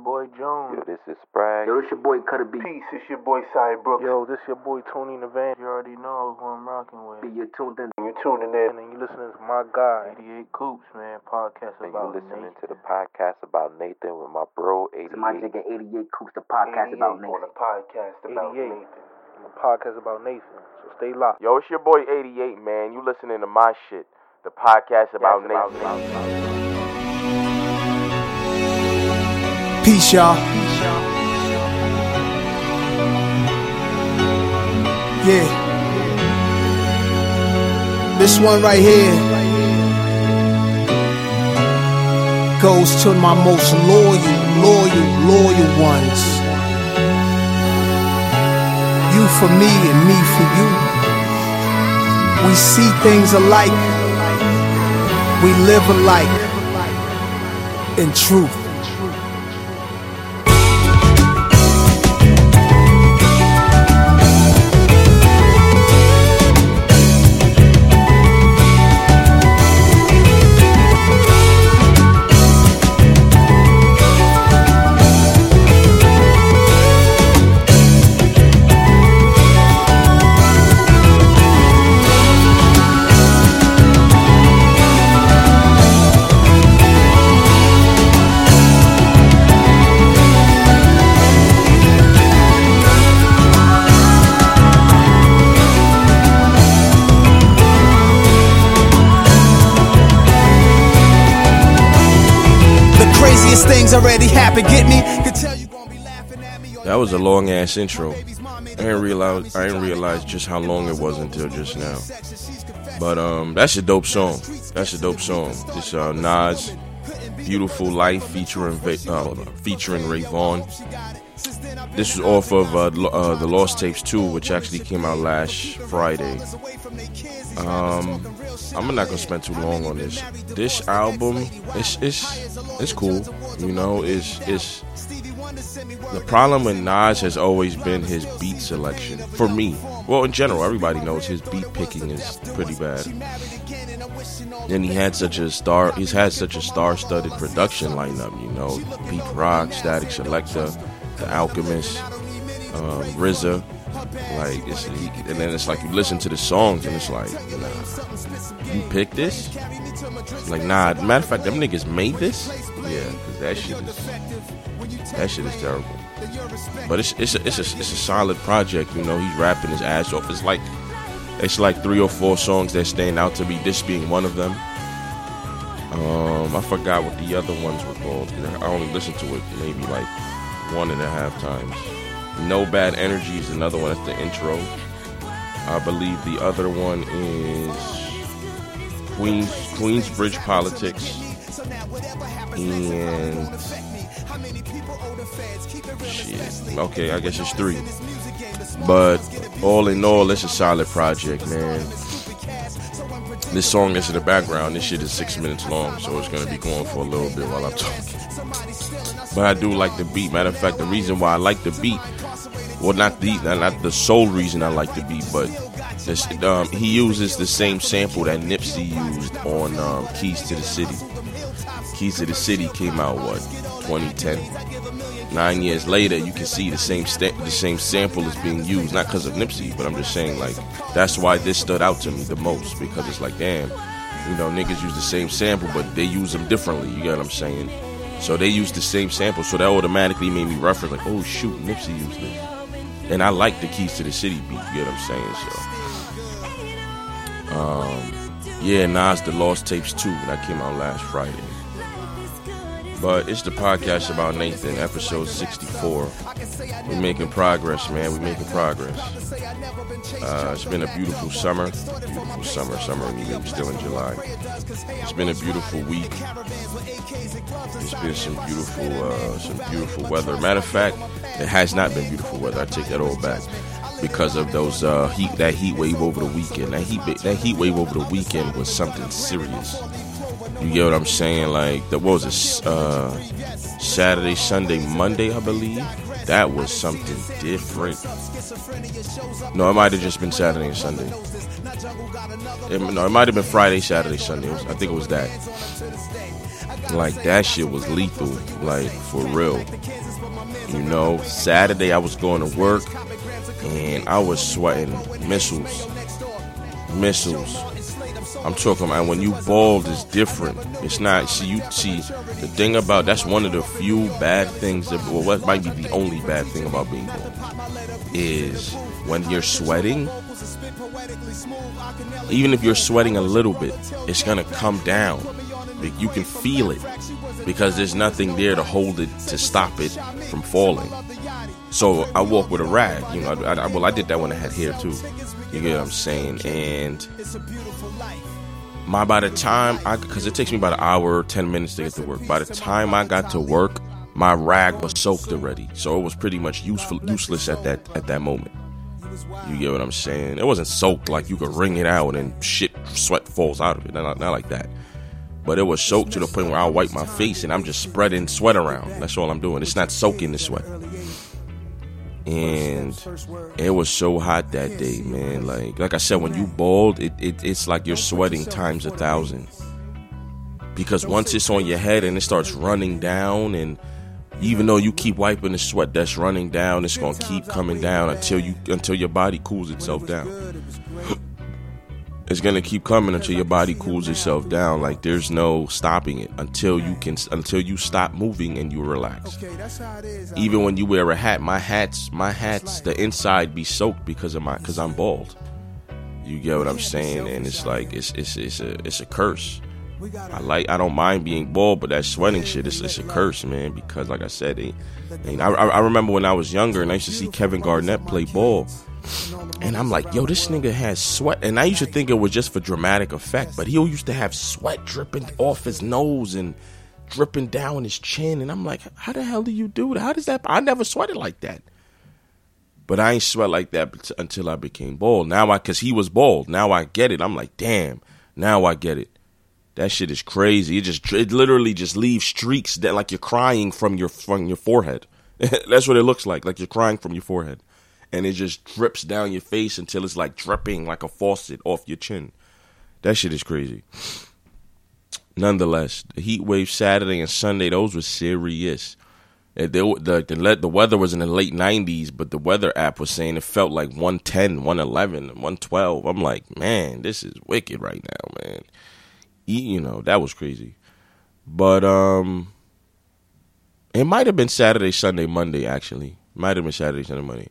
your boy Jones. Yo, this is Sprag. Yo, this your boy Cutter B. Peace, it's your boy Cy Brooks. Yo, this is your boy Tony Navan. You already know who I'm rocking with. Be you tuned in. You're tuning in and you're listening to my guy, 88 Coops, man, podcast And about you listening Nathan. to the podcast about Nathan with my bro, 88. To my jigga 88 Coops, the podcast 88 about on Nathan. the podcast about 88. Nathan. The podcast about Nathan. So stay locked. Yo, it's your boy 88, man. You listening to my shit. The podcast about Nathan. Peace, y'all. Yeah. This one right here goes to my most loyal, loyal, loyal ones. You for me and me for you. We see things alike. We live alike. In truth. Things already happened. Get me? Could tell you gonna be laughing at me. That was a long ass intro. I didn't realize I didn't realize just how long it was until just now. But um, that's a dope song. That's a dope song. This uh, Nas, "Beautiful Life" featuring uh, featuring RaVaughn. This was off of uh, uh, the Lost Tapes 2, which actually came out last Friday. Um, I'm not gonna spend too long on this. This album, it's it's it's cool. You know, it's it's the problem with Nas has always been his beat selection. For me, well, in general, everybody knows his beat picking is pretty bad. And he had such a star. He's had such a star-studded production lineup. You know, Pete Rock, Statik Selektah, The Alchemist, um, RZA. Like, it's, and then it's like you listen to the songs and it's like, nah, you pick this? Like, nah. Matter of fact, them niggas made this. Yeah, because that shit is that shit is terrible. But it's it's a, it's a it's a solid project. You know, he's rapping his ass off. It's like it's like three or four songs that stand out to me. This being one of them. Um, I forgot what the other ones were called. I only listened to it maybe like one and a half times. No Bad Energy is another one. That's the intro. I believe the other one is Queens Queensbridge Politics and shit. Okay, I guess it's three. But all in all, it's a solid project, man. This song is in the background. This shit is six minutes long, so it's gonna be going for a little bit while I'm talking. But I do like the beat. Matter of fact, the reason why I like the beat, well, not the not, the sole reason I like the beat, but this, um, he uses the same sample that Nipsey used on um, Keys to the City. Keys to the City came out what 2010. Nine years later, you can see the same sta- the same sample is being used, not because of Nipsey, but I'm just saying like that's why this stood out to me the most because it's like damn, you know niggas use the same sample, but they use them differently. You get what I'm saying? So they use the same sample, so that automatically made me reference like, oh shoot, Nipsey used this, and I like the Keys to the City beat. You get what I'm saying? So, um, yeah, Nas the Lost Tapes 2 that came out last Friday. But it's the podcast about Nathan, episode 64. We're making progress, man. We're making progress. Uh, it's been a beautiful summer. Beautiful summer, summer, and even still in July. It's been a beautiful week. It's been some beautiful, uh, some beautiful weather. Matter of fact, it has not been beautiful weather. I take that all back because of those uh, heat, that heat wave over the weekend. That heat, that heat wave over the weekend was something serious. You get what I'm saying? Like that was a Uh, Saturday, Sunday, Monday, I believe. That was something different. No, it might have just been Saturday and Sunday. It, no, it might have been Friday, Saturday, Sunday. Was- I think it was that. Like that shit was lethal, like for real. You know, Saturday I was going to work and I was sweating missiles. Missiles. I'm talking about when you bald is different. It's not see you see the thing about that's one of the few bad things that well what might be the only bad thing about being bald is when you're sweating even if you're sweating a little bit, it's gonna come down. You can feel it because there's nothing there to hold it to stop it from falling. So I walk with a rag. You know, I, I, well, I did that when I had hair too. You get what I'm saying? And my by the time I, because it takes me about an hour, ten minutes to get to work. By the time I got to work, my rag was soaked already, so it was pretty much useful, useless at that at that moment. You get what I'm saying? It wasn't soaked like you could wring it out and shit sweat falls out of it. Not, not like that. But it was soaked to the point where I wipe my face and I'm just spreading sweat around. That's all I'm doing. It's not soaking the sweat. And it was so hot that day, man. Like like I said, when you bald, it, it it's like you're sweating times a thousand. Because once it's on your head and it starts running down and even though you keep wiping the sweat that's running down, it's gonna keep coming down until you until your body cools itself down. It's gonna keep coming until your body cools itself down. Like there's no stopping it until you can until you stop moving and you relax. Even when you wear a hat, my hats, my hats, the inside be soaked because of my because I'm bald. You get what I'm saying? And it's like it's it's it's a it's a curse. I like I don't mind being bald, but that sweating shit is it's a curse, man. Because like I said, they, I, I remember when I was younger and I used to see Kevin Garnett play ball, and I'm like, yo, this nigga has sweat, and I used to think it was just for dramatic effect, but he used to have sweat dripping off his nose and dripping down his chin, and I'm like, how the hell do you do that? How does that? I never sweated like that. But I ain't sweat like that until I became bald. Now I, cause he was bald. Now I get it. I'm like, damn. Now I get it. That shit is crazy. It just it literally just leaves streaks that like you're crying from your from your forehead. That's what it looks like, like you're crying from your forehead, and it just drips down your face until it's like dripping like a faucet off your chin. That shit is crazy. Nonetheless, the heat wave Saturday and Sunday those were serious. The, the, the, the weather was in the late 90s, but the weather app was saying it felt like 110, 111, 112. I'm like, man, this is wicked right now, man you know, that was crazy. But um it might have been Saturday, Sunday, Monday actually. Might have been Saturday, Sunday, Monday.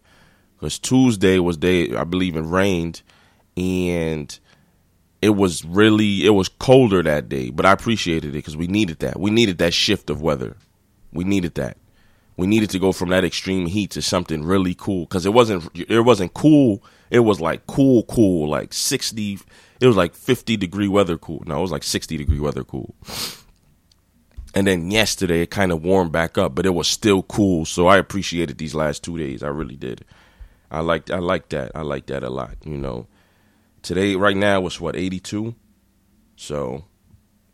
Cuz Tuesday was day I believe it rained and it was really it was colder that day, but I appreciated it cuz we needed that. We needed that shift of weather. We needed that. We needed to go from that extreme heat to something really cool cuz it wasn't it wasn't cool. It was like cool cool like 60 it was like 50 degree weather cool. No, it was like 60 degree weather cool. And then yesterday it kind of warmed back up, but it was still cool. So I appreciated these last two days. I really did. I like I liked that. I like that a lot. You know, today right now was what 82. So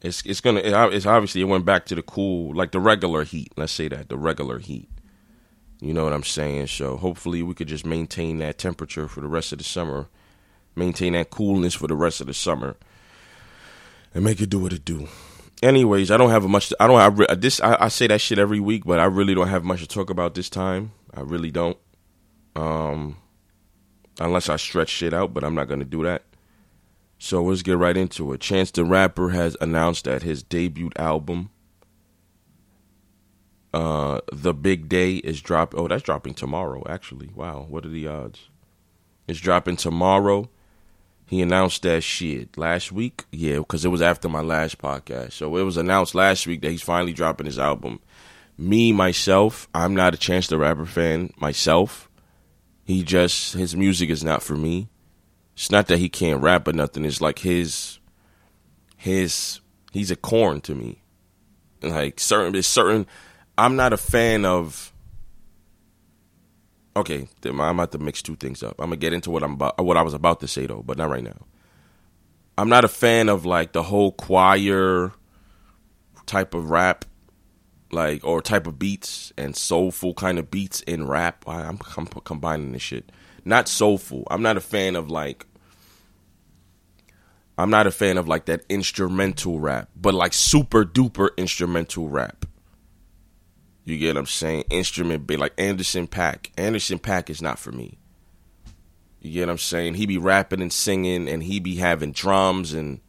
it's it's gonna it's obviously it went back to the cool like the regular heat. Let's say that the regular heat. You know what I'm saying? So hopefully we could just maintain that temperature for the rest of the summer maintain that coolness for the rest of the summer, and make it do what it do. Anyways, I don't have much. To, I don't have this. I, I, say that shit every week, but I really don't have much to talk about this time. I really don't. Um, unless I stretch shit out, but I'm not gonna do that. So let's get right into it. Chance the Rapper has announced that his debut album, uh, The Big Day, is drop. Oh, that's dropping tomorrow. Actually, wow. What are the odds? It's dropping tomorrow. He announced that shit last week. Yeah, because it was after my last podcast. So it was announced last week that he's finally dropping his album. Me, myself, I'm not a Chance the Rapper fan myself. He just, his music is not for me. It's not that he can't rap or nothing. It's like his, his, he's a corn to me. Like certain, it's certain, I'm not a fan of okay, I'm about to mix two things up. I'm gonna get into what I'm about, what I was about to say though, but not right now. I'm not a fan of like the whole choir type of rap, like or type of beats and soulful kind of beats in rap. I'm, I'm combining this shit. Not soulful. I'm not a fan of like I'm not a fan of like that instrumental rap, but like super duper instrumental rap. You get what I'm saying? Instrument like Anderson .Paak. Anderson .Paak is not for me. You get what I'm saying? He be rapping and singing and he be having drums and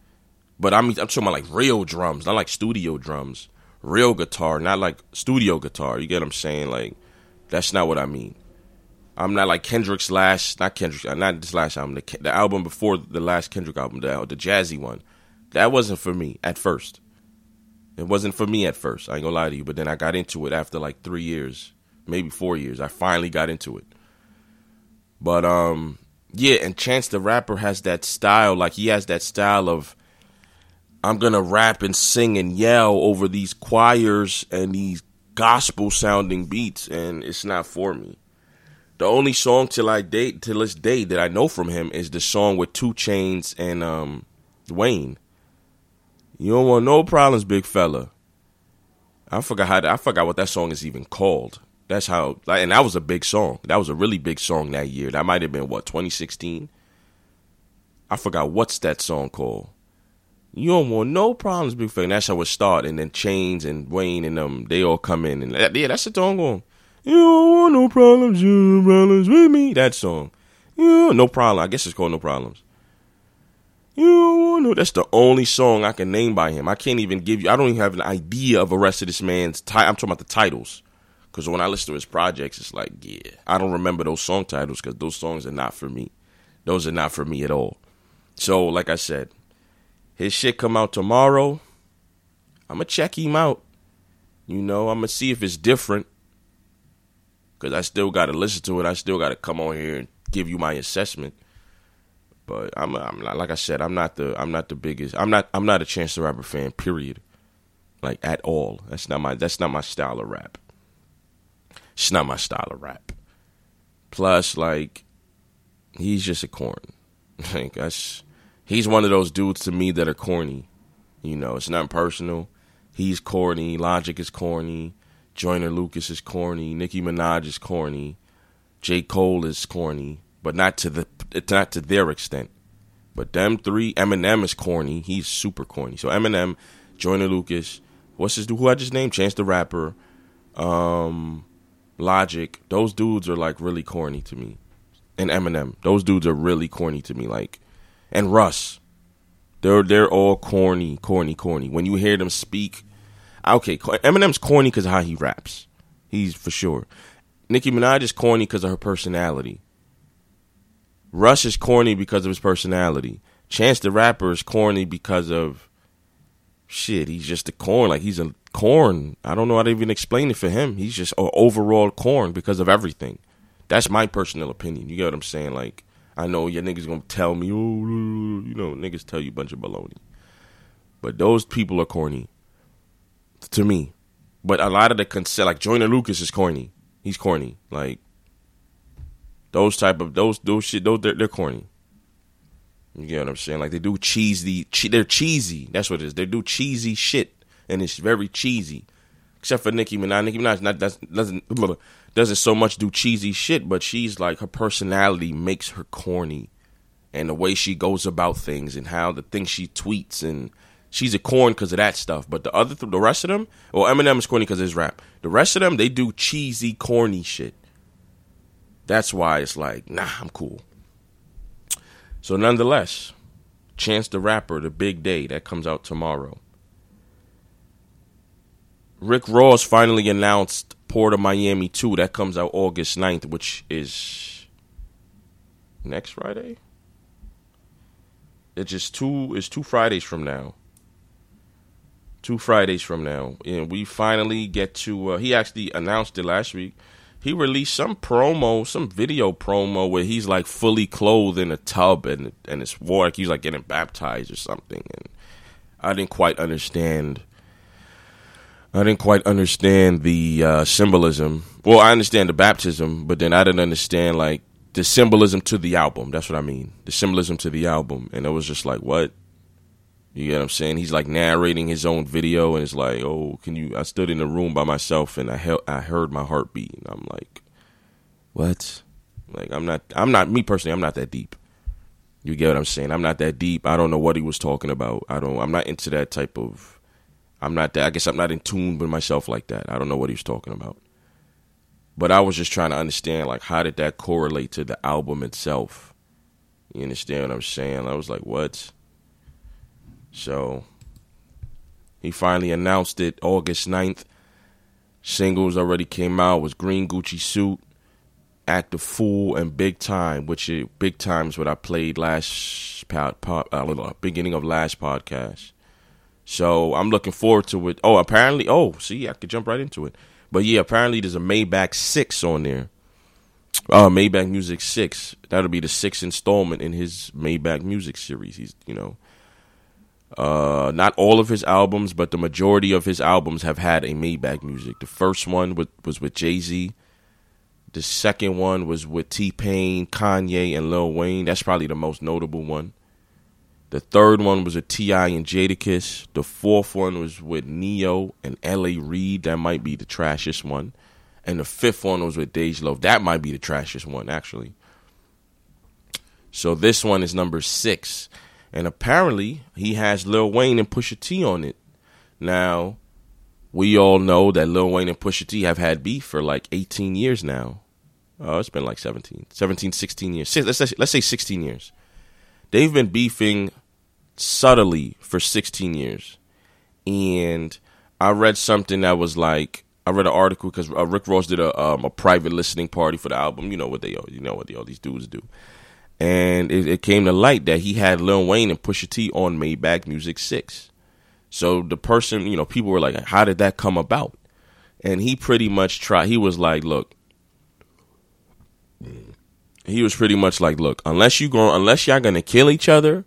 but I'm I'm talking about like real drums, not like studio drums. Real guitar, not like studio guitar. You get what I'm saying? Like that's not what I mean. I'm not like Kendrick's last, not Kendrick, uh, not this last album, the, the album before the last Kendrick album, the, the jazzy one. That wasn't for me at first. It wasn't for me at first. I ain't gonna lie to you, but then I got into it after like three years, maybe four years. I finally got into it. But um, yeah, and Chance the Rapper has that style, like he has that style of I'm gonna rap and sing and yell over these choirs and these gospel sounding beats, and it's not for me. The only song till I date till this day that I know from him is the song with 2 Chainz and um Wayne. You don't want no problems, big fella. I forgot how to, I forgot what that song is even called. That's how like, and that was a big song. That was a really big song that year. That might have been what 2016. I forgot what's that song called. You don't want no problems, big. And that's how it started. And then Chainz and Wayne and them, they all come in and yeah, that's the song. You don't want no problems, you problems with me. That song. You no problem. I guess it's called No Problems. You no. That's the only song I can name by him. I can't even give you. I don't even have an idea of the rest of this man's. I'm talking about the titles. Because when I listen to his projects, it's like, yeah, I don't remember those song titles because those songs are not for me. Those are not for me at all. So, like I said, his shit come out tomorrow. I'm gonna check him out. You know, I'm gonna see if it's different because I still got to listen to it. I still got to come on here and give you my assessment. But I'm, I'm not, like I said, I'm not the, I'm not the biggest. I'm not, I'm not a Chance the Rapper fan. Period. Like at all. That's not my, that's not my style of rap. It's not my style of rap. Plus, like, he's just a corn. Like that's, he's one of those dudes to me that are corny. You know, it's not personal. He's corny. Logic is corny. Joyner Lucas is corny. Nicki Minaj is corny. J. Cole is corny, but not to the not to their extent. But them three, Eminem is corny. He's super corny. So Eminem, Joyner Lucas, what's his who I just named? Chance the Rapper, um, Logic. Those dudes are like really corny to me. And Eminem, those dudes are really corny to me. Like, and Russ, they're they're all corny, corny, corny. When you hear them speak, okay, Eminem's corny because of how he raps. He's for sure. Nicki Minaj is corny because of her personality. Russ is corny because of his personality. Chance the Rapper is corny because of shit. He's just a corn. Like he's a corn. I don't know how to even explain it for him. He's just an overall corn because of everything. That's my personal opinion. You get what I'm saying? Like I know your niggas gonna tell me, oh, you know, niggas tell you a bunch of baloney. But those people are corny to me. But a lot of the concept, like Joyner Lucas, is corny. He's corny. Like those type of those those shit. Those they're, they're corny. You get what I'm saying? Like they do cheesy. Che- they're cheesy. That's what it is. They do cheesy shit, and it's very cheesy. Except for Nicki Minaj. Nicki Minaj not that's doesn't doesn't so much do cheesy shit, but she's like her personality makes her corny, and the way she goes about things, and how the things she tweets and she's a corn because of that stuff. But the other, th- the rest of them, well, Eminem is corny because his rap. The rest of them, they do cheesy, corny shit. That's why it's like, nah, I'm cool. So, nonetheless, Chance the Rapper, the big day that comes out tomorrow. Rick Ross finally announced Port of Miami 2. That comes out August 9th, which is next Friday. It's just two. It's two Fridays from now two Fridays from now, and we finally get to. Uh, he actually announced it last week. He released some promo, some video promo where he's like fully clothed in a tub and and it's water. Like he's like getting baptized or something, and I didn't quite understand. I didn't quite understand the uh, symbolism. Well, I understand the baptism, but then I didn't understand like the symbolism to the album. That's what I mean. The symbolism to the album, and it was just like, what? You get what I'm saying? He's like narrating his own video, and it's like, oh, can you? I stood in the room by myself, and I he- I heard my heartbeat, and I'm like, what? Like I'm not, I'm not me personally. I'm not that deep. You get what I'm saying? I'm not that deep. I don't know what he was talking about. I don't. I'm not into that type of. I'm not that. I guess I'm not in tune with myself like that. I don't know what he was talking about. But I was just trying to understand, like, how did that correlate to the album itself? You understand what I'm saying? I was like, what? So he finally announced it August 9th. Singles already came out was Green Gucci Suit, Act the Fool, and Big Time, which is Big Time is what I played last pod, pod, uh, beginning of last podcast. So I'm looking forward to it. Oh, apparently, oh, see, I could jump right into it. But yeah, apparently there's a Maybach Six on there. Uh, Maybach Music Six. That'll be the sixth installment in his Maybach Music series. He's, you know, uh, not all of his albums, but the majority of his albums have had a Maybach music. The first one was with Jay Z. The second one was with T Pain, Kanye, and Lil Wayne. That's probably the most notable one. The third one was a T.I. and Jadakiss. The fourth one was with Ne-Yo and L.A. Reid. That might be the trashiest one. And the fifth one was with Dej. That might be the trashiest one, actually. So this one is number six. And apparently, he has Lil Wayne and Pusha T on it. Now, we all know that Lil Wayne and Pusha T have had beef for like 18 years now. Oh, it's been like 17, 17, 16 years. Let's let's say 16 years. They've been beefing subtly for 16 years. And I read something that was like, I read an article because uh, Rick Ross did a um, a private listening party for the album. You know what they you know what they, all these dudes do and it, it, came to light that he had Lil Wayne and Pusha T on Maybach Music Six. So the person, you know, people were like, "How did that come about?" And he pretty much tried. He was like, "Look." He was pretty much like, "Look, unless you go, unless y'all gonna kill each other,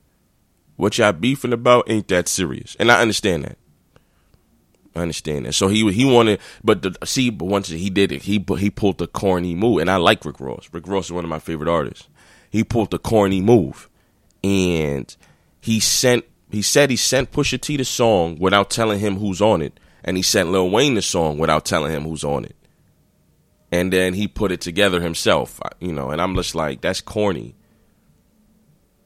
what y'all beefing about ain't that serious." And I understand that. I understand that. So he he wanted, but the, see, but once he did it, he he pulled the corny move, and I like Rick Ross. Rick Ross is one of my favorite artists he pulled the corny move, and he sent he said he sent Pusha T the song without telling him who's on it, and he sent Lil Wayne the song without telling him who's on it, and then he put it together himself, you know. And I'm just like, that's corny.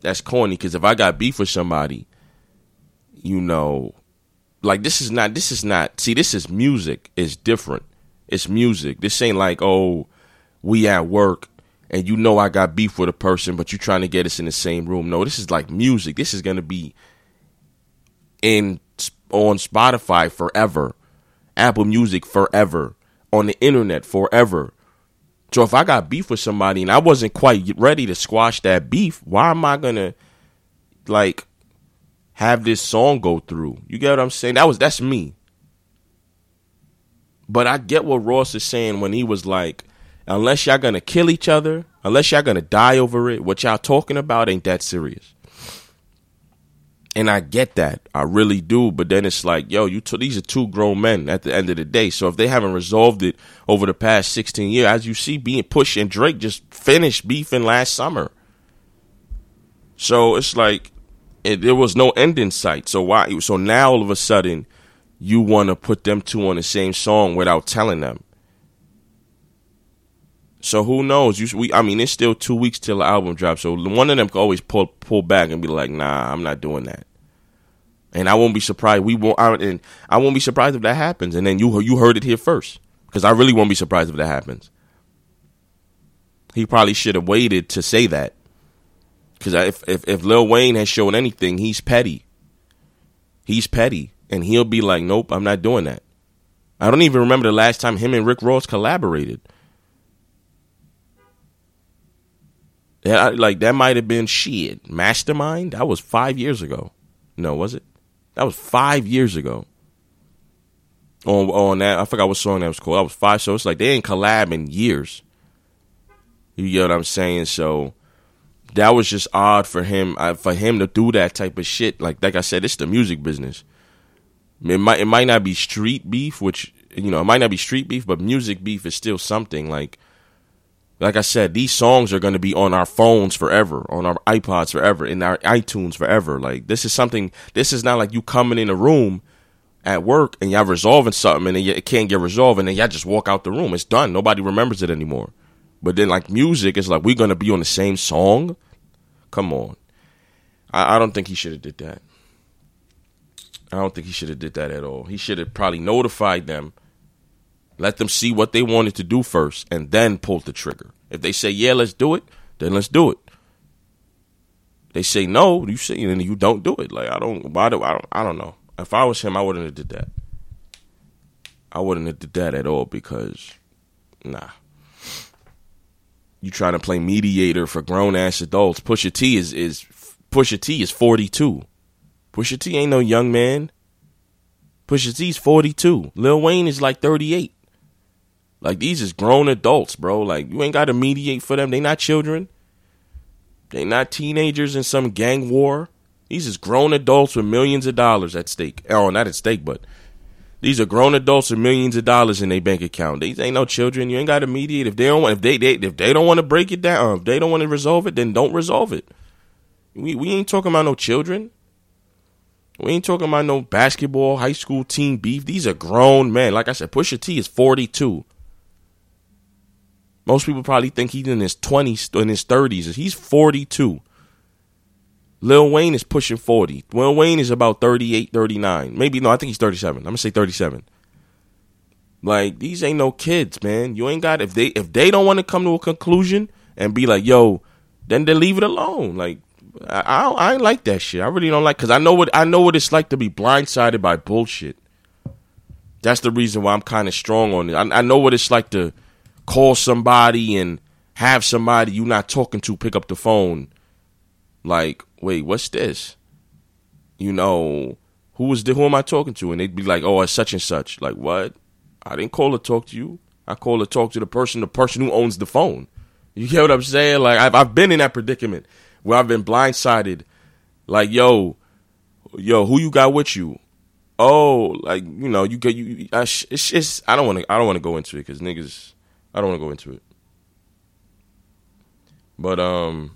That's corny because if I got beef with somebody, you know, like this is not this is not see this is music. It's different. It's music. This ain't like oh we at work and you know I got beef with a person, but you're trying to get us in the same room. No, this is like music. This is gonna be in on Spotify forever, Apple Music forever, on the internet forever. So if I got beef with somebody and I wasn't quite ready to squash that beef, why am I gonna like have this song go through? You get what I'm saying? That was that's me. But I get what Ross is saying when he was like, unless y'all gonna kill each other, unless y'all gonna die over it, what y'all talking about ain't that serious. And I get that, I really do. But then it's like, yo, you t- these are two grown men at the end of the day. So if they haven't resolved it over the past sixteen years, as you see, being Push and Drake just finished beefing last summer. So it's like it, there was no end in sight. So why? So now all of a sudden, you want to put them two on the same song without telling them. So who knows? You, we, I mean, it's still two weeks till the album drops. So one of them could always pull pull back and be like, "Nah, I'm not doing that." And I won't be surprised. We won't. I, and I won't be surprised if that happens. And then you you heard it here first, because I really won't be surprised if that happens. He probably should have waited to say that, because if, if if Lil Wayne has shown anything, he's petty. He's petty, and he'll be like, "Nope, I'm not doing that." I don't even remember the last time him and Rick Ross collaborated. Yeah, like that might have been shit. Mastermind? That was five years ago. No, was it? That was five years ago. On on that, I forgot what song that was called. That was five. So it's like they ain't collab in years. You get what I'm saying? So that was just odd for him. Uh, for him to do that type of shit. Like like I said, it's the music business. It might it might not be street beef, which you know it might not be street beef, but music beef is still something. Like like I said, these songs are going to be on our phones forever, on our iPods forever, in our iTunes forever. Like this is something. This is not like you coming in a room at work and y'all resolving something and it can't get resolved and then y'all just walk out the room. It's done. Nobody remembers it anymore. But then like music, it's like we're gonna be on the same song. Come on, I, I don't think he should have did that. I don't think he should have did that at all. He should have probably notified them, let them see what they wanted to do first, and then pull the trigger. If they say yeah, let's do it, then let's do it. They say no, you say and you don't do it. Like I don't, why do I don't, I don't know. If I was him, I wouldn't have did that. I wouldn't have did that at all because, nah. You trying to play mediator for grown ass adults? Pusha T is is Pusha T is forty two. Pusha T ain't no young man. Pusha T's 42. Lil Wayne is like 38. Like these is grown adults, bro. Like you ain't got to mediate for them. They not children. They not teenagers in some gang war. These is grown adults with millions of dollars at stake. Oh, not at stake, but these are grown adults with millions of dollars in their bank account. These ain't no children. You ain't got to mediate. If they don't want, if they, they if they don't want to break it down, uh, if they don't want to resolve it, then don't resolve it. We we ain't talking about no children. We ain't talking about no basketball, high school team beef. These are grown men. Like I said, Pusha T is 42. Most people probably think he's in his 20s, in his 30s. He's 42. Lil Wayne is pushing 40. Lil Wayne is about 38, 39. Maybe, no, I think he's 37. I'm going to say 37. Like, these ain't no kids, man. You ain't got, if they, if they don't want to come to a conclusion and be like, yo, then they leave it alone. Like, I, I, I ain't like that shit. I really don't like because I know what I know what it's like to be blindsided by bullshit. That's the reason why I'm kind of strong on it. I, I know what it's like to call somebody and have somebody you're not talking to pick up the phone. Like, wait, what's this? You know, who was the, who am I talking to? And they'd be like, oh, it's such and such. Like, what? I didn't call to talk to you. I called to talk to the person, the person who owns the phone. You get what I'm saying? Like, I've I've been in that predicament where I've been blindsided. Like, yo, yo, who you got with you? Oh, like you know, you get you. I, it's just I don't want to. I don't want to go into it because niggas. I don't want to go into it. But um,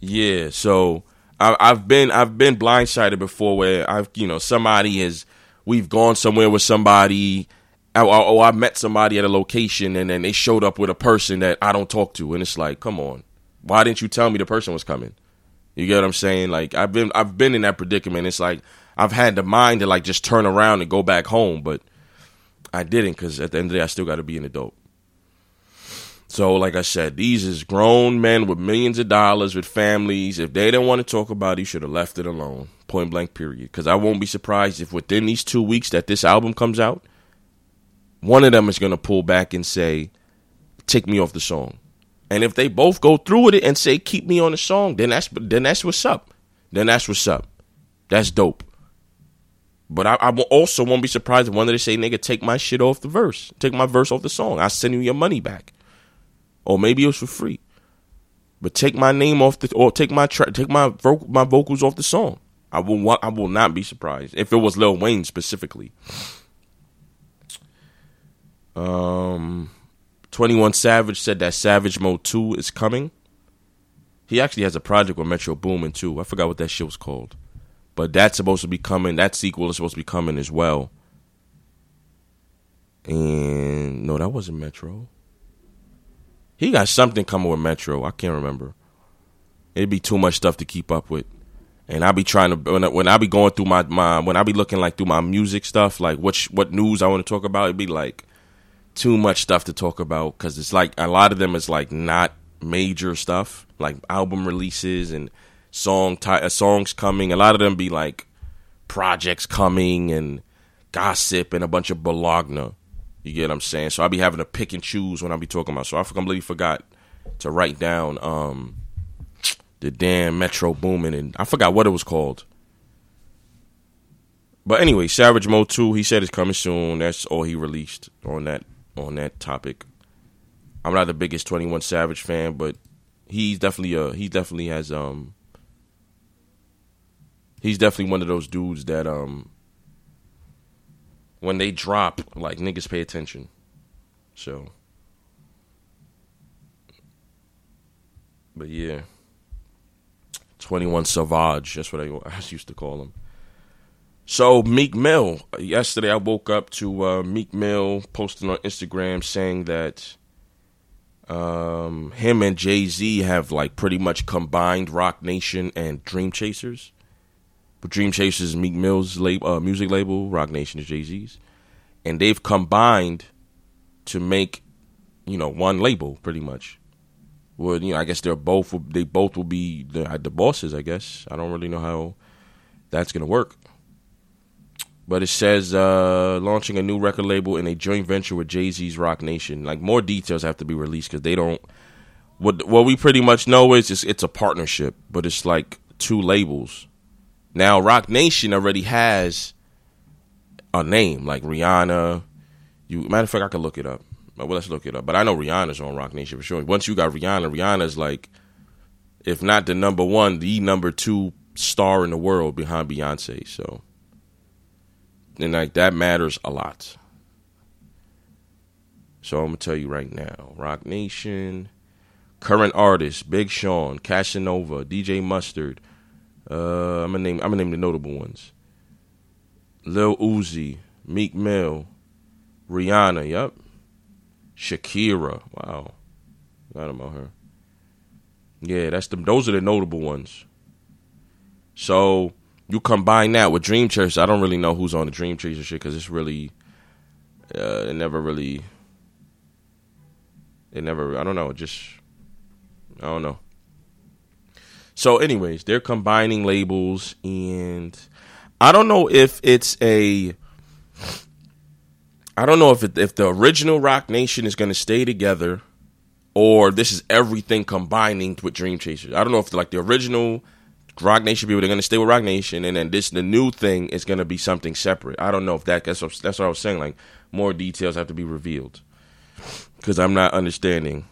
yeah. So I, I've been I've been blindsided before where I've you know somebody has we've gone somewhere with somebody or, oh, I met somebody at a location and then they showed up with a person that I don't talk to, and it's like, come on, why didn't you tell me the person was coming? You get what I'm saying? Like I've been I've been in that predicament. It's like I've had the mind to like just turn around and go back home, but I didn't because at the end of the day, I still got to be an adult. So, like I said, these is grown men with millions of dollars with families. If they didn't want to talk about it, you should have left it alone. Point blank, period. Because I won't be surprised if within these two weeks that this album comes out, one of them is going to pull back and say, "Take me off the song." And if they both go through with it and say, "Keep me on the song," then that's then that's what's up. Then that's what's up. That's dope. But I, I also won't be surprised if one of they say, "Nigga, take my shit off the verse, take my verse off the song. I'll send you your money back." Or maybe it was for free. But take my name off the or take my tra- take my my vocals off the song. I will I will not be surprised if it was Lil Wayne specifically. Um, 21 Savage said that Savage Mode 2 is coming. He actually has a project with Metro Boomin too. I forgot what that shit was called. But that's supposed to be coming. That sequel is supposed to be coming as well. And no, that wasn't Metro. He got something coming with Metro. I can't remember. It'd be too much stuff to keep up with. And I'll be trying to when I, when I be going through my, my when I be looking like through my music stuff, like which what news I want to talk about, it'd be like too much stuff to talk about because it's like a lot of them is like not major stuff, like album releases and song ty- uh, songs coming. A lot of them be like projects coming and gossip and a bunch of bologna. You get what I'm saying? So I be having to pick and choose when I be talking about. So I completely forgot to write down um the damn Metro Boomin and I forgot what it was called. But anyway, Savage Mode 2, he said it's coming soon. That's all he released on that on that topic. I'm not the biggest 21 Savage fan, but he's definitely a he definitely has um he's definitely one of those dudes that um when they drop like niggas pay attention. So But yeah. 21 Savage, that's what I, I used to call him. So Meek Mill, yesterday I woke up to uh, Meek Mill posting on Instagram saying that Um, him and Jay Z have like pretty much combined Roc Nation and Dream Chasers. But Dream Chasers Meek Mill's lab- uh, music label, Roc Nation is Jay Z's, and they've combined to make, you know, one label pretty much. Well, you know, I guess they're both they both will be the, the bosses. I guess I don't really know how that's gonna work. But it says uh, launching a new record label in a joint venture with Jay Z's Roc Nation. Like more details have to be released because they don't. What what we pretty much know is it's, it's a partnership, but it's like two labels. Now Roc Nation already has a name like Rihanna. You matter of fact, I could look it up. Well, let's look it up. But I know Rihanna's on Roc Nation for sure. Once you got Rihanna, Rihanna's like, if not the number one, the number two star in the world behind Beyonce. So and like that matters a lot. So I'm gonna tell you right now, Roc Nation, current artists: Big Sean, Casanova, DJ Mustard. Uh, I'm gonna name. I'm gonna name the notable ones: Lil Uzi, Meek Mill, Rihanna. Yep. Shakira. Wow, got about her. Yeah, that's the. Those are the notable ones. So you combine that with Dream Chaser. I don't really know who's on the Dream Chaser shit because it's really, uh, it never really, it never. I don't know. Just, I don't know. So, anyways, they're combining labels, and I don't know if it's a. I don't know if it, if the original Roc Nation is going to stay together, or this is everything combining with Dream Chasers. I don't know if like the original Roc Nation people, they're going to stay with Roc Nation, and then this the new thing is going to be something separate. I don't know if that that's what, that's what I was saying. Like more details have to be revealed because I'm not understanding.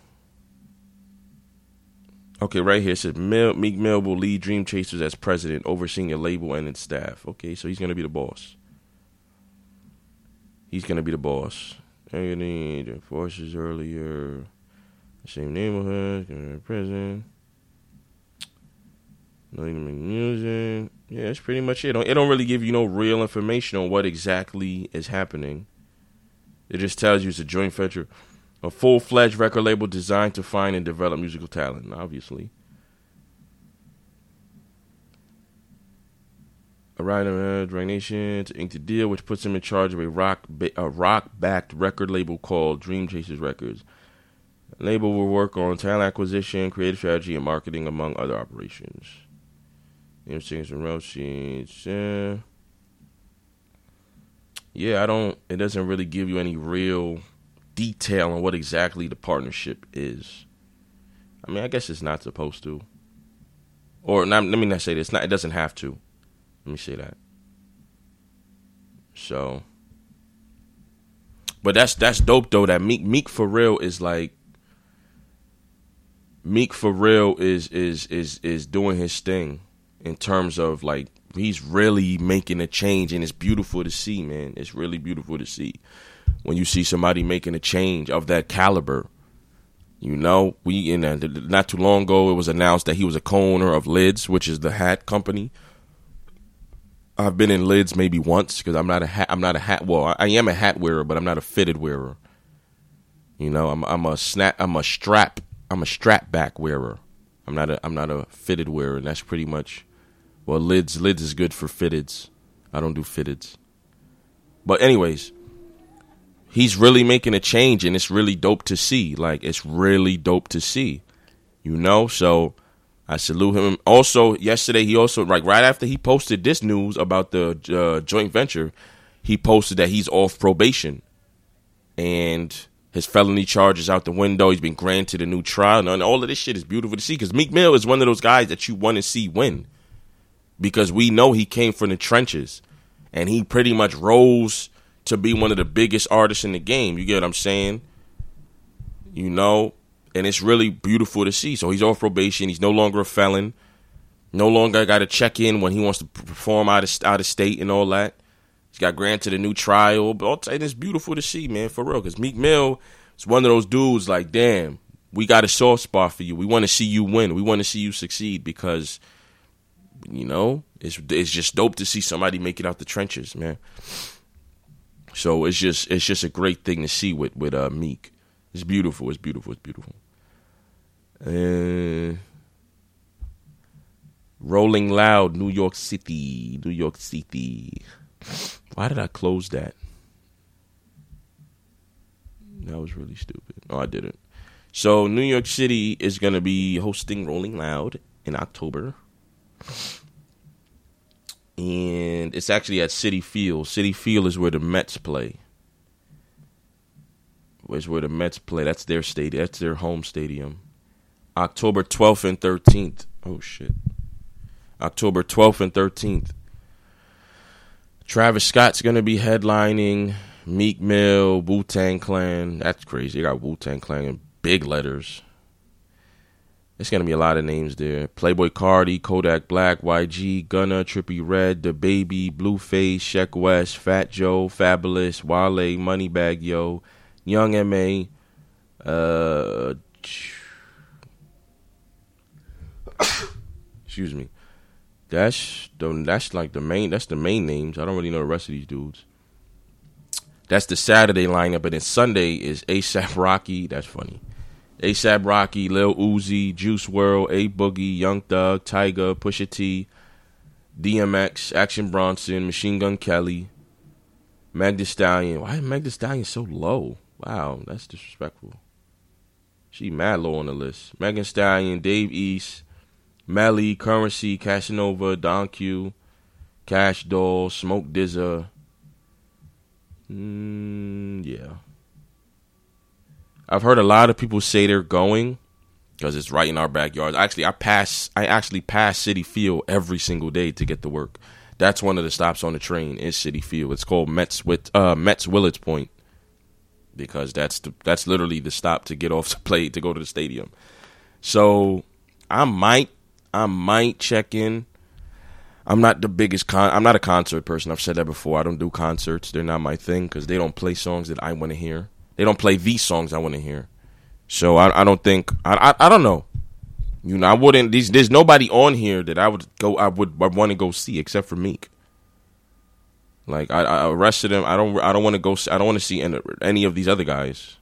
Okay, right here it says Mill, Meek Mill will lead Dream Chasers as president, overseeing a label and its staff. Okay, so he's to be the boss. He's to be the boss. The forces earlier, same neighborhood, going to prison. Not even make music. Yeah, that's pretty much it. It don't really give you no real information on what exactly is happening. It just tells you it's a joint venture, a full fledged record label designed to find and develop musical talent. Obviously, a writer, uh, Nation to ink the deal, which puts him in charge of a rock a rock backed record label called Dream Chasers Records. The label will work on talent acquisition, creative strategy, and marketing, among other operations. You know, some rough sheets. Yeah. Yeah, I don't. It doesn't really give you any real detail on what exactly the partnership is. I mean, I guess it's not supposed to. Or not, let me not say this. Not. It doesn't have to. Let me say that. So. But that's that's dope though. That Meek Meek for real is like. Meek for real is is is is doing his thing in terms of like he's really making a change and it's beautiful to see man it's really beautiful to see when you see somebody making a change of that caliber you know we in a, not too long ago it was announced that he was a co-owner of lids which is the hat company i've been in lids maybe once because i'm not a hat i'm not a hat well i am a hat wearer but i'm not a fitted wearer you know i'm, I'm a snap i'm a strap i'm a strap back wearer i'm not a i'm not a fitted wearer and that's pretty much well, lids lids is good for fitteds. I don't do fitteds. But anyways, he's really making a change and it's really dope to see. Like it's really dope to see. You know, so I salute him. Also, yesterday he also like right after he posted this news about the uh, joint venture, he posted that he's off probation and his felony charges out the window. He's been granted a new trial, and all of this shit is beautiful to see because Meek Mill is one of those guys that you want to see win because we know he came from the trenches and he pretty much rose to be one of the biggest artists in the game. You get what I'm saying? You know, and it's really beautiful to see. So he's off probation. He's no longer a felon. No longer got to check in when he wants to perform out of out of state and all that. He's got granted a new trial. But it's beautiful to see, man, for real. Because Meek Mill is one of those dudes. Like, damn, we got a soft spot for you. We want to see you win. We want to see you succeed because you know, it's it's just dope to see somebody make it out the trenches, man. So it's just it's just a great thing to see with with uh, Meek. It's beautiful. It's beautiful. It's beautiful. Rolling Loud, New York City, New York City. Why did I close that? That was really stupid. No, I didn't. So New York City is going to be hosting Rolling Loud in October. And it's actually at Citi Field. Citi Field is where the Mets play. Is where the Mets play. That's their stadium. That's their home stadium. October 12th and 13th. Oh shit. October 12th and 13th. Travis Scott's to be headlining Meek Mill, Wu Tang Clan. That's crazy. They got Wu Tang Clan in big letters. It's gonna be a lot of names there. Playboi Carti, Kodak Black, YG, Gunna, Trippie Redd, The Baby, Blueface, Sheck West, Fat Joe, Fabolous, Wale, Moneybagg Yo, Young M.A., uh, excuse me. That's the, that's like the main that's the main names. I don't really know the rest of these dudes. That's the Saturday lineup, and then Sunday is ASAP Rocky. That's funny. ASAP Rocky, Lil Uzi, Juice WRLD, A Boogie, Young Thug, Tyga, Pusha T, DMX, Action Bronson, Machine Gun Kelly, Thee Stallion. Why is Thee Stallion so low? Wow, that's disrespectful. She mad low on the list. Megan Stallion, Dave East, Melly, Currency, Casanova, Don Q, Cash Doll, Smoke DZA, Mm, yeah. I've heard a lot of people say they're going because it's right in our backyard. Actually, I pass. I actually pass Citi Field every single day to get to work. That's one of the stops on the train is Citi Field. It's called Mets with uh, Mets Willets Point because that's the that's literally the stop to get off the plate to go to the stadium. So I might I might check in I'm not the biggest con. I'm not a concert person. I've said that before. I don't do concerts. They're not my thing because they don't play songs that I want to hear. They don't play the songs I want to hear. So I, I don't think I, I, I don't know. You know, I wouldn't. These, there's nobody on here that I would go. I would want to go see except for Meek. Like I, I arrested him. I don't. I don't want to go. I don't want to see any, any of these other guys.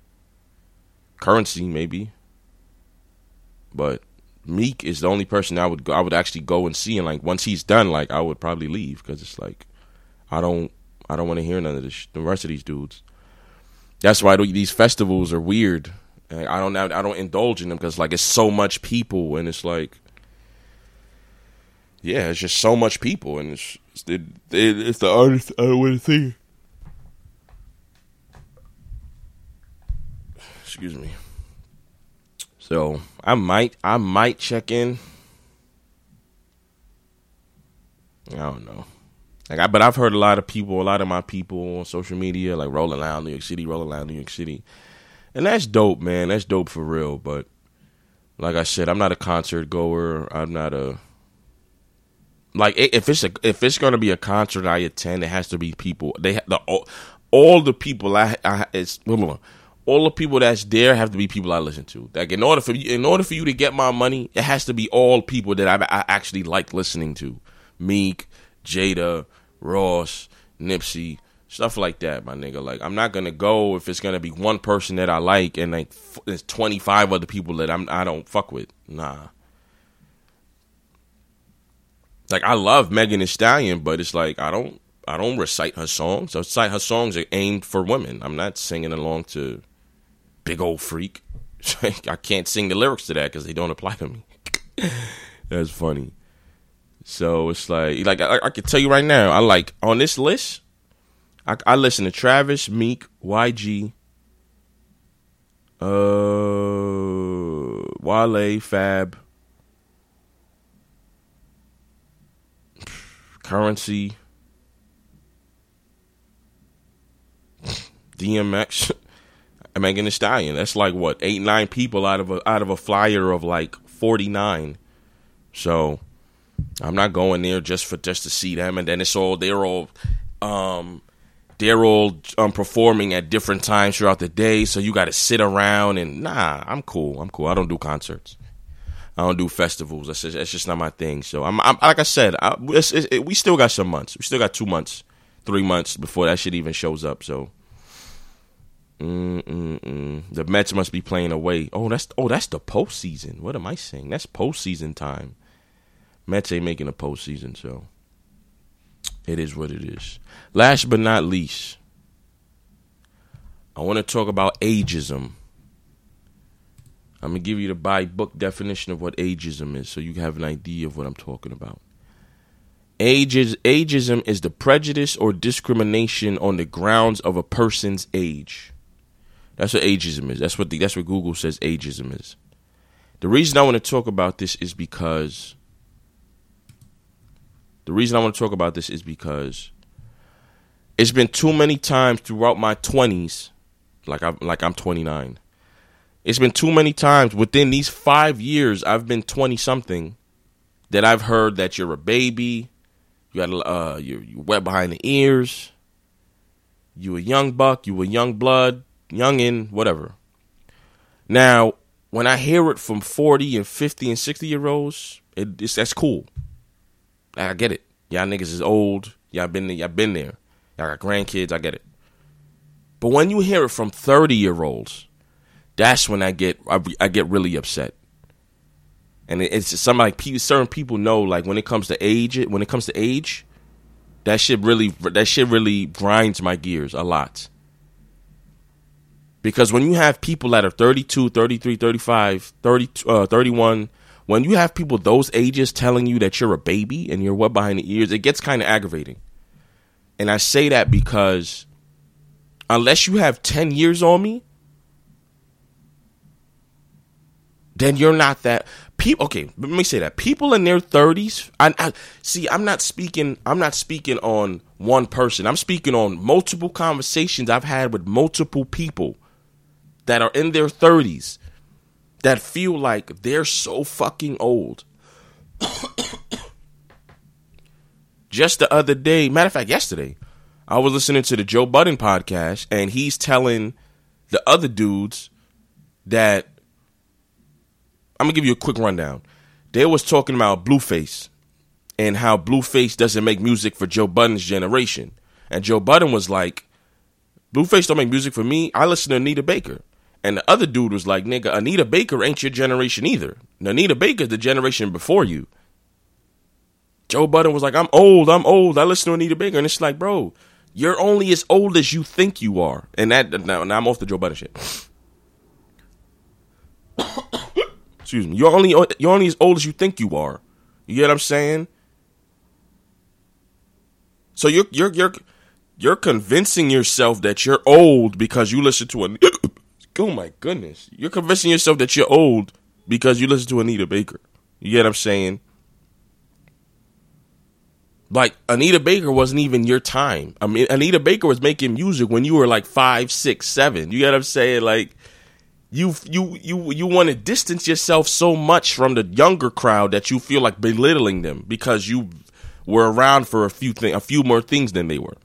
Currency maybe, but Meek is the only person I would go, I would actually go and see, and like once he's done, like I would probably leave because it's like I don't I don't want to hear none of this, the rest of these dudes. That's why these festivals are weird. I don't I don't indulge in them because like it's so much people and it's like yeah, it's just so much people and it's it's the, artist I want to see. Excuse me. So I might I might check in. I don't know. Like I, but I've heard a lot of people, a lot of my people on social media, like Rolling Loud New York City, Rolling Loud New York City, and that's dope, man. That's dope for real. But like I said, I'm not a concert goer. I'm not a like if it's a if it's gonna be a concert I attend, it has to be people. They the all, all the people I, I it's all the people that's there have to be people I listen to. Like in order for you, in order for you to get my money, it has to be all people that I, I actually like listening to. Meek, Jada, Ross, Nipsey, stuff like that, my nigga. Like I'm not gonna go if it's gonna be one person that I like and like there's 25 other people that I'm I don't fuck with. Nah. Like I love Megan Thee Stallion, but it's like I don't I don't recite her songs. I recite her songs are aimed for women. I'm not singing along to big old freak. I can't sing the lyrics to that because they don't apply to me. That's funny. So it's like, like I, I, can tell you right now, I like on this list. I, I listen to Travis, Meek, YG, uh, Wale, Fab, Currency, DMX. I Megan Thee Stallion. That's like what eight nine people out of a out of a flyer of like forty nine. So I'm not going there just for just to see them. And then it's all they're all um they're all um, performing at different times throughout the day. So you got to sit around and nah. I'm cool. I'm cool. I don't do concerts. I don't do festivals. That's just, that's just not my thing. So I'm, I'm like I said, I, it's, it, we still got some months. We still got two months, three months before that shit even shows up. So Mm-mm-mm. The Mets must be playing away. Oh, that's oh, that's the postseason. What am I saying? That's postseason time. Mets ain't making a postseason, so it is what it is. Last but not least, I want to talk about ageism. I'm gonna give you the by book definition of what ageism is, so you have an idea of what I'm talking about. Ages, ageism is the prejudice or discrimination on the grounds of a person's age. That's what ageism is. That's what the, that's what Google says ageism is. The reason I want to talk about this is because the reason I want to talk about this is because it's been too many times throughout my 20s like I'm like I'm 29. It's been too many times within these 5 years I've been 20 something that I've heard that you're a baby, you got uh you're, you're wet behind the ears, you a young buck, you a young blood, youngin, whatever. Now, when I hear it from 40 and 50 and 60 year olds, it, it's that's cool. I get it. Y'all niggas is old. Y'all been there. Y'all been there. Y'all got grandkids. I get it. But when you hear it from 30 year olds, that's when I get I, I get really upset. And it's some like certain people know like when it comes to age, when it comes to age, that shit really that shit really grinds my gears a lot. Because when you have people that are 32, 33, 35, 30, uh, 31, when you have people those ages telling you that you're a baby and you're what behind the ears, it gets kind of aggravating. And I say that because unless you have 10 years on me, then you're not that people okay let me say that people in their 30s I, I, see i'm not speaking i'm not speaking on one person i'm speaking on multiple conversations i've had with multiple people that are in their 30s that feel like they're so fucking old just the other day matter of fact yesterday I was listening to the Joe Budden podcast, and he's telling the other dudes that I'm gonna give you a quick rundown. They was talking about Blueface and how Blueface doesn't make music for Joe Budden's generation, and Joe Budden was like, "Blueface don't make music for me. I listen to Anita Baker." And the other dude was like, "Nigga, Anita Baker ain't your generation either. Anita Baker's the generation before you." Joe Budden was like, "I'm old. I'm old. I listen to Anita Baker," and it's like, bro, you're only as old as you think you are. And that now, now I'm off the Joe Budden shit. Excuse me. You're only you're only as old as you think you are. You get what I'm saying? So you're you're you're you're convincing yourself that you're old because you listen to a Oh my goodness. You're convincing yourself that you're old because you listen to Anita Baker. You get what I'm saying? Like Anita Baker wasn't even your time. I mean, Anita Baker was making music when you were like five, six, seven. You get what I'm saying? Like you, you, you, you want to distance yourself so much from the younger crowd that you feel like belittling them because you were around for a few thing, a few more things than they were.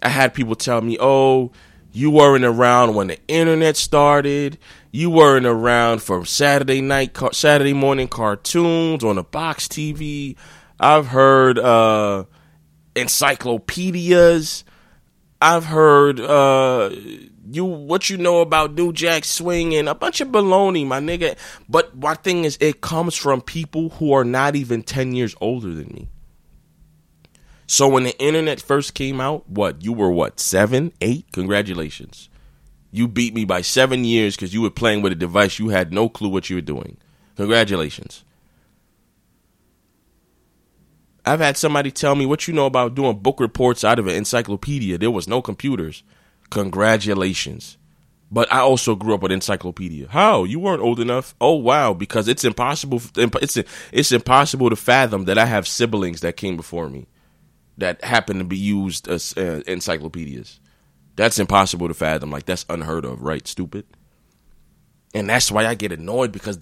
I had people tell me, "Oh, you weren't around when the internet started. You weren't around for Saturday night, Saturday morning cartoons on a box TV." I've heard uh, encyclopedias. I've heard uh, you what you know about New Jack Swing and a bunch of baloney, my nigga. But my thing is, it comes from people who are not even ten years older than me. So when the internet first came out, what you were what seven, eight? Congratulations, you beat me by seven years because you were playing with a device you had no clue what you were doing. Congratulations. I've had somebody tell me what you know about doing book reports out of an encyclopedia. There was no computers. Congratulations. But I also grew up with encyclopedia. How you weren't old enough? Oh wow! Because it's impossible. It's it's impossible to fathom that I have siblings that came before me that happen to be used as uh, encyclopedias. That's impossible to fathom. Like that's unheard of, right? Stupid. And that's why I get annoyed because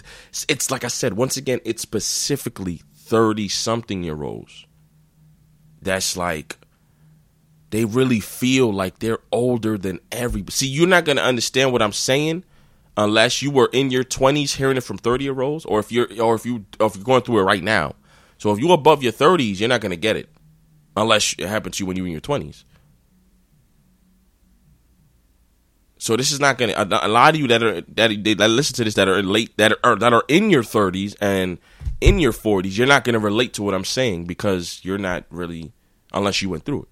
it's like I said once again. It's specifically 30 something year olds that's like they really feel like they're older than everybody. See, you're not going to understand what I'm saying unless you were in your 20s hearing it from 30 year olds or if you're or if you or if you're going through it right now. So if you're above your 30s, you're not going to get it unless it happened to you when you were in your 20s. So this is not gonna. A, a lot of you that are that, that listen to this that are late that are that are in your 30s and in your 40s, you're not gonna relate to what I'm saying because you're not really unless you went through it.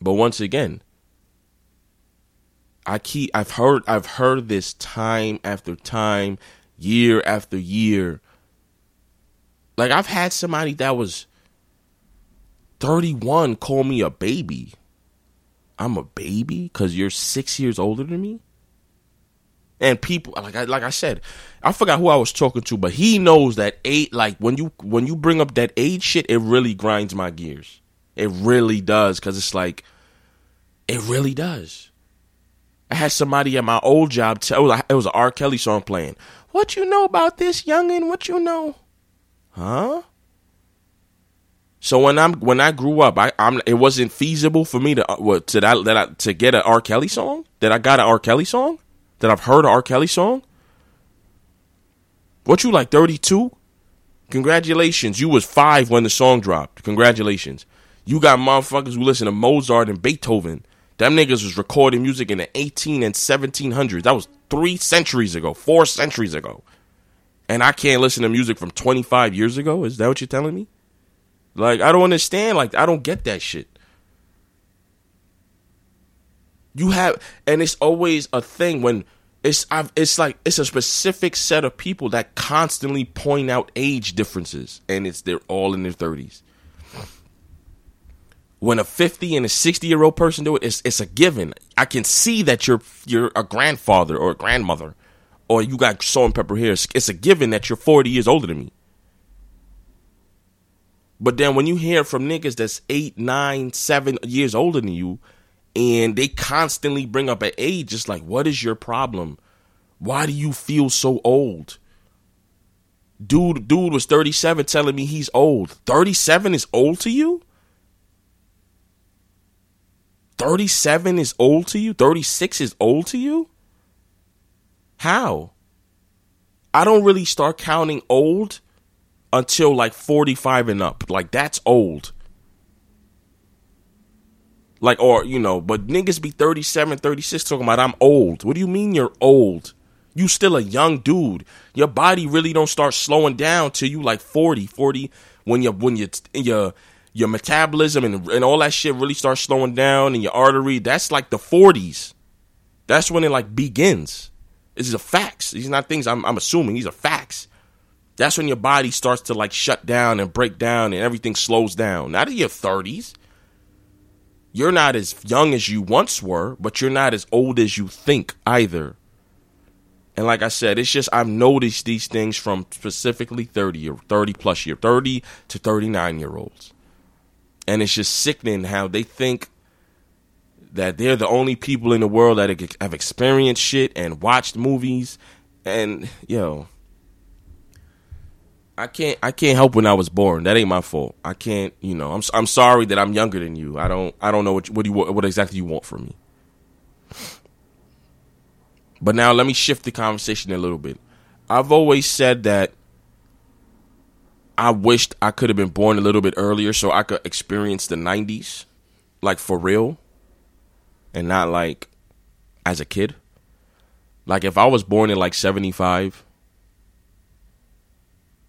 But once again, I keep I've heard I've heard this time after time, year after year. Like I've had somebody that was 31 call me a baby. I'm a baby cuz you're 6 years older than me? And people like I like I said, I forgot who I was talking to, but he knows that eight like when you when you bring up that age shit, it really grinds my gears. It really does cuz it's like it really does. I had somebody at my old job tell it was an R. Kelly song playing. What you know about this youngin? What you know? Huh? So when I'm when I grew up, I I'm it wasn't feasible for me to uh, what to that that I, to get an R. Kelly song. That I got an R. Kelly song. That I've heard an R. Kelly song. What you like? Thirty two. Congratulations, you was five when the song dropped. Congratulations. You got motherfuckers who listen to Mozart and Beethoven them niggas was recording music in the 18 and 1700s. That was three centuries ago, four centuries ago. And I can't listen to music from 25 years ago? Is that what you're telling me? Like, I don't understand. Like, I don't get that shit. You have, and it's always a thing when it's, I've, it's like, it's a specific set of people that constantly point out age differences. And it's, they're all in their 30s when a 50 and a 60 year old person do it, it's, it's a given. I can see that you're you're a grandfather or a grandmother, or you got salt and pepper hair. It's, it's a given that you're 40 years older than me. But then when you hear from niggas that's eight, nine, seven years older than you, and they constantly bring up an age, it's like, what is your problem? Why do you feel so old? Dude, dude was 37 telling me he's old. 37 is old to you? 37 is old to you? 36 is old to you? How? I don't really start counting old until like 45 and up. Like that's old. Like or you know, but niggas be 37, 36 talking about I'm old. What do you mean you're old? You still a young dude. Your body really don't start slowing down till you like 40, 40 when you when you your your metabolism and, and all that shit really starts slowing down and your artery, that's like the 40s. That's when it like begins. These are facts. These are not things I'm, I'm assuming. These are facts. That's when your body starts to like shut down and break down and everything slows down. Not in your 30s. You're not as young as you once were, but you're not as old as you think either. And like I said, it's just I've noticed these things from specifically 30 or 30 plus year, 30 to 39 year olds. And it's just sickening how they think that they're the only people in the world that have experienced shit and watched movies. And yo, I can't I can't help when I was born. That ain't my fault. I can't, you know. I'm I'm sorry that I'm younger than you. I don't I don't know what what you what exactly you want from me. But now let me shift the conversation a little bit. I've always said that I wished I could have been born a little bit earlier so I could experience the 90s, like for real, and not like as a kid. Like if I was born in like 75,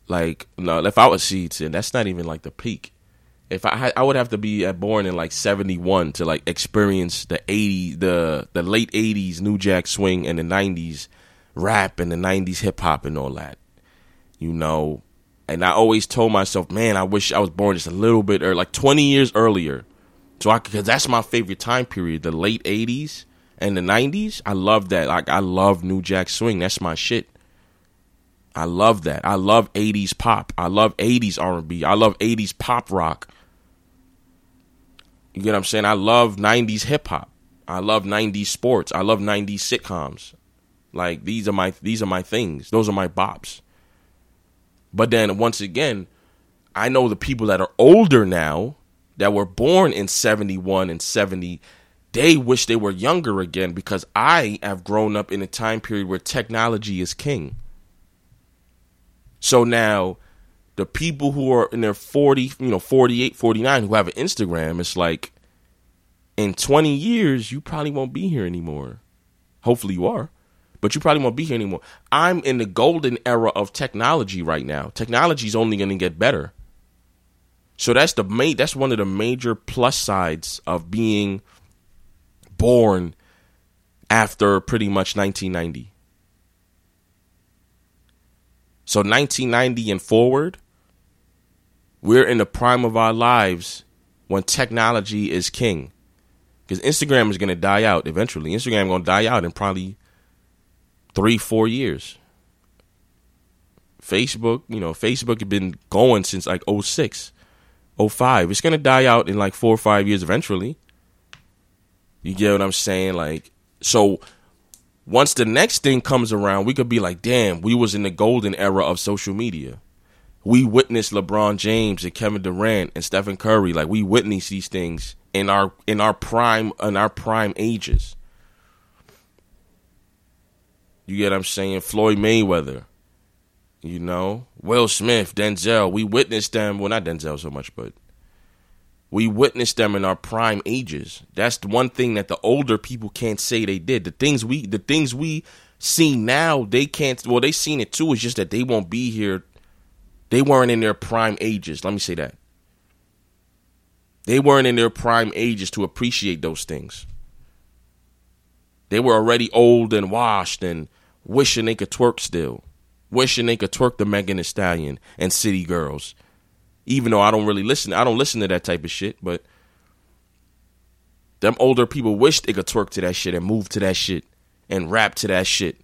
like no, if I was seeds, and that's not even like the peak. If I I would have to be uh, born in like 71 to like experience the 80 the the late 80s new jack swing and the 90s rap and the 90s hip hop and all that. You know, and I always told myself, man, I wish I was born just a little bit early, like 20 years earlier. So I, cause that's my favorite time period, the late 80s and the 90s. I love that. Like, I love New Jack Swing. That's my shit. I love that. I love 80s pop. I love 80s R&B. I love 80s pop rock. You get what I'm saying? I love 90s hip hop. I love 90s sports. I love 90s sitcoms. Like these are my these are my things. Those are my bops. But then once again, I know the people that are older now that were born in 71 and 70 they wish they were younger again because I have grown up in a time period where technology is king. So now the people who are in their 40, you know, 48, 49 who have an Instagram, it's like in 20 years you probably won't be here anymore. Hopefully you are. But you probably won't be here anymore. I'm in the golden era of technology right now. Technology is only going to get better. So that's the main that's one of the major plus sides of being born after pretty much 1990. So 1990 and forward, we're in the prime of our lives when technology is king. Because Instagram is going to die out eventually. Instagram going to die out in probably three, four years. Facebook, you know, Facebook had been going since like 06, 05. It's going to die out in like four or five years eventually. You get what I'm saying? Like, so once the next thing comes around, we could be like, damn, we was in the golden era of social media. We witnessed LeBron James and Kevin Durant and Stephen Curry. Like we witnessed these things in our in our prime in our prime ages. You get what I'm saying? Floyd Mayweather. You know, Will Smith, Denzel. We witnessed them. Well, not Denzel so much, but we witnessed them in our prime ages. That's the one thing that the older people can't say they did. The things we the things we see now, they can't well, they seen it too. It's just that they won't be here. They weren't in their prime ages. Let me say that. They weren't in their prime ages to appreciate those things. They were already old and washed and wishing they could twerk still. Wishing they could twerk the Megan Thee Stallion and City Girls even though I don't really listen, I don't listen to that type of shit, but them older people wish they could twerk to that shit and move to that shit and rap to that shit.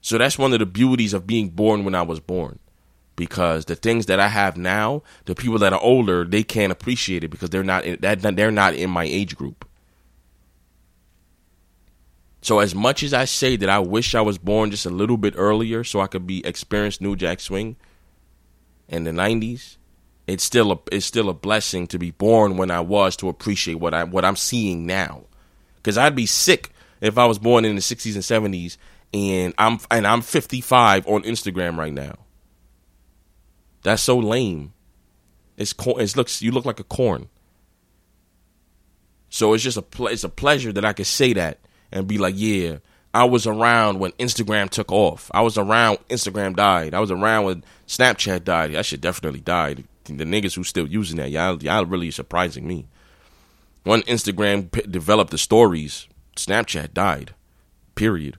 So that's one of the beauties of being born when I was born. Because the things that I have now, the people that are older, they can't appreciate it because they're not in, that they're not in my age group. So as much as I say that I wish I was born just a little bit earlier so I could be experience New Jack Swing, in the 90s, it's still a it's still a blessing to be born when I was to appreciate what I what I'm seeing now. Cuz I'd be sick if I was born in the 60s and 70s and I'm and I'm 55 on Instagram right now. That's so lame. It's corn. It looks you look like a corn. So it's just a it's a pleasure that I could say that and be like, yeah, I was around when Instagram took off. I was around Instagram died. I was around when Snapchat died. That shit definitely died. The niggas who still using that, y'all, y'all really surprising me. When Instagram p- developed the stories, Snapchat died. Period.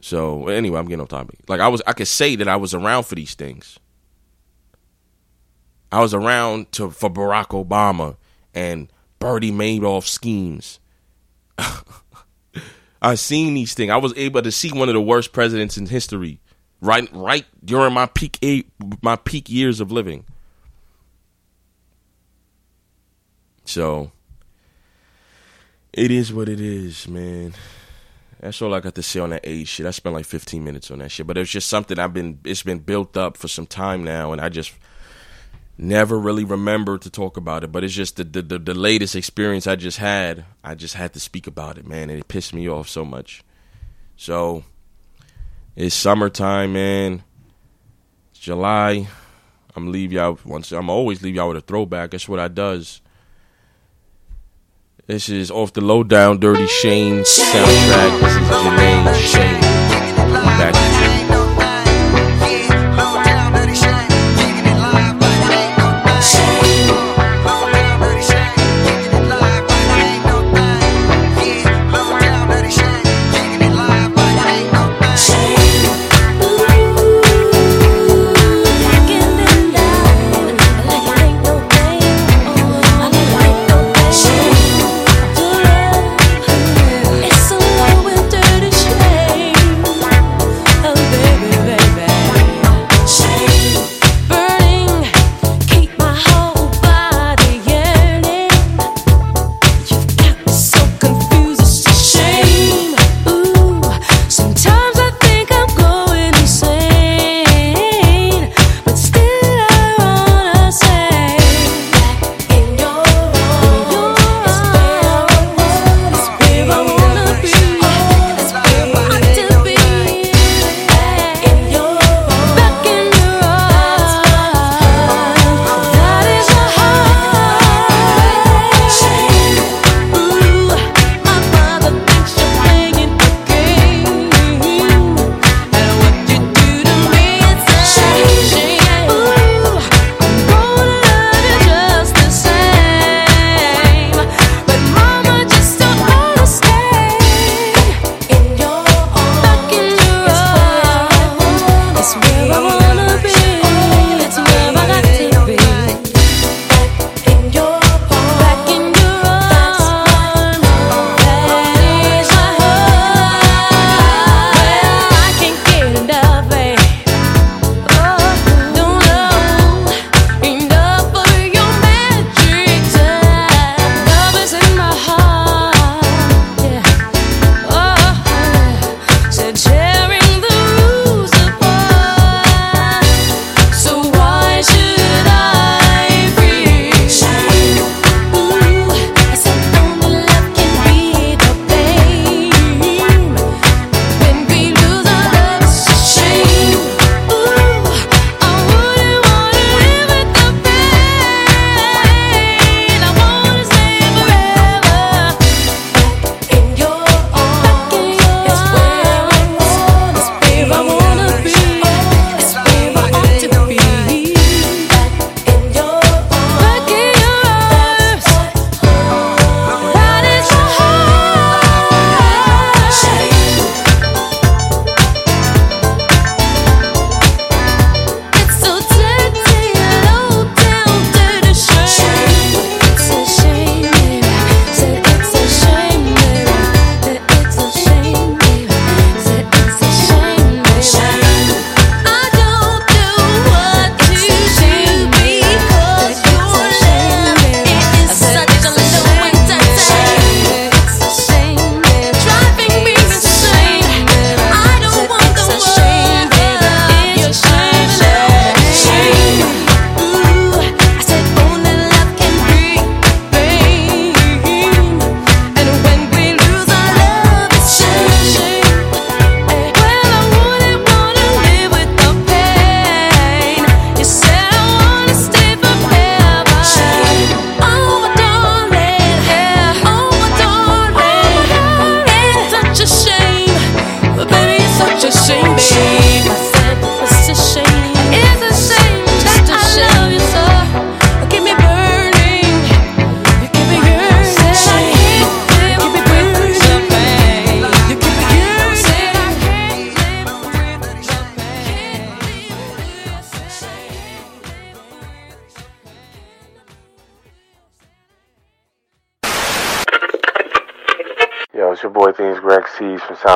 So anyway, I'm getting off topic. Like I was, I could say that I was around for these things. I was around to for Barack Obama and Bernie Madoff schemes. I seen these things. I was able to see one of the worst presidents in history, right, right during my peak eight, my peak years of living. So it is what it is, man. That's all I got to say on that age shit. I spent like 15 minutes on that shit, but it's just something I've been. It's been built up for some time now, and I just never really remember to talk about it, but it's just the, the, the the latest experience I just had. I just had to speak about it, man, and it pissed me off so much. So it's summertime, man. It's July. I'm leave y'all once. I'm always leave y'all with a throwback. That's what I does. This is off the low down dirty Shame soundtrack. This is Shane.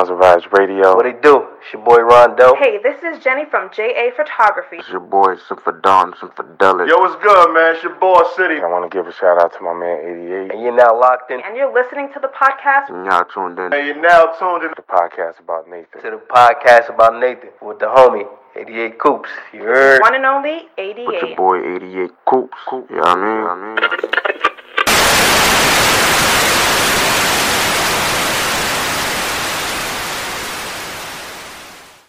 C's from Sounds of Vibes Radio. What it do? It's your boy Rondo. Hey, this is Jenny from JA Photography. It's your boy, some for Don, some for Dulles. Yo, what's good, man? It's your boy City. I want to give a shout out to my man 88. And you're now locked in And you're listening to the podcast. And y'all tuned in. Hey, you're now tuned in The podcast about Nathan. to the podcast about Nathan with the homie, 88 Coops. You heard? One and only 88. With 88. your boy 88 Coops. You know what I mean? You know what I mean?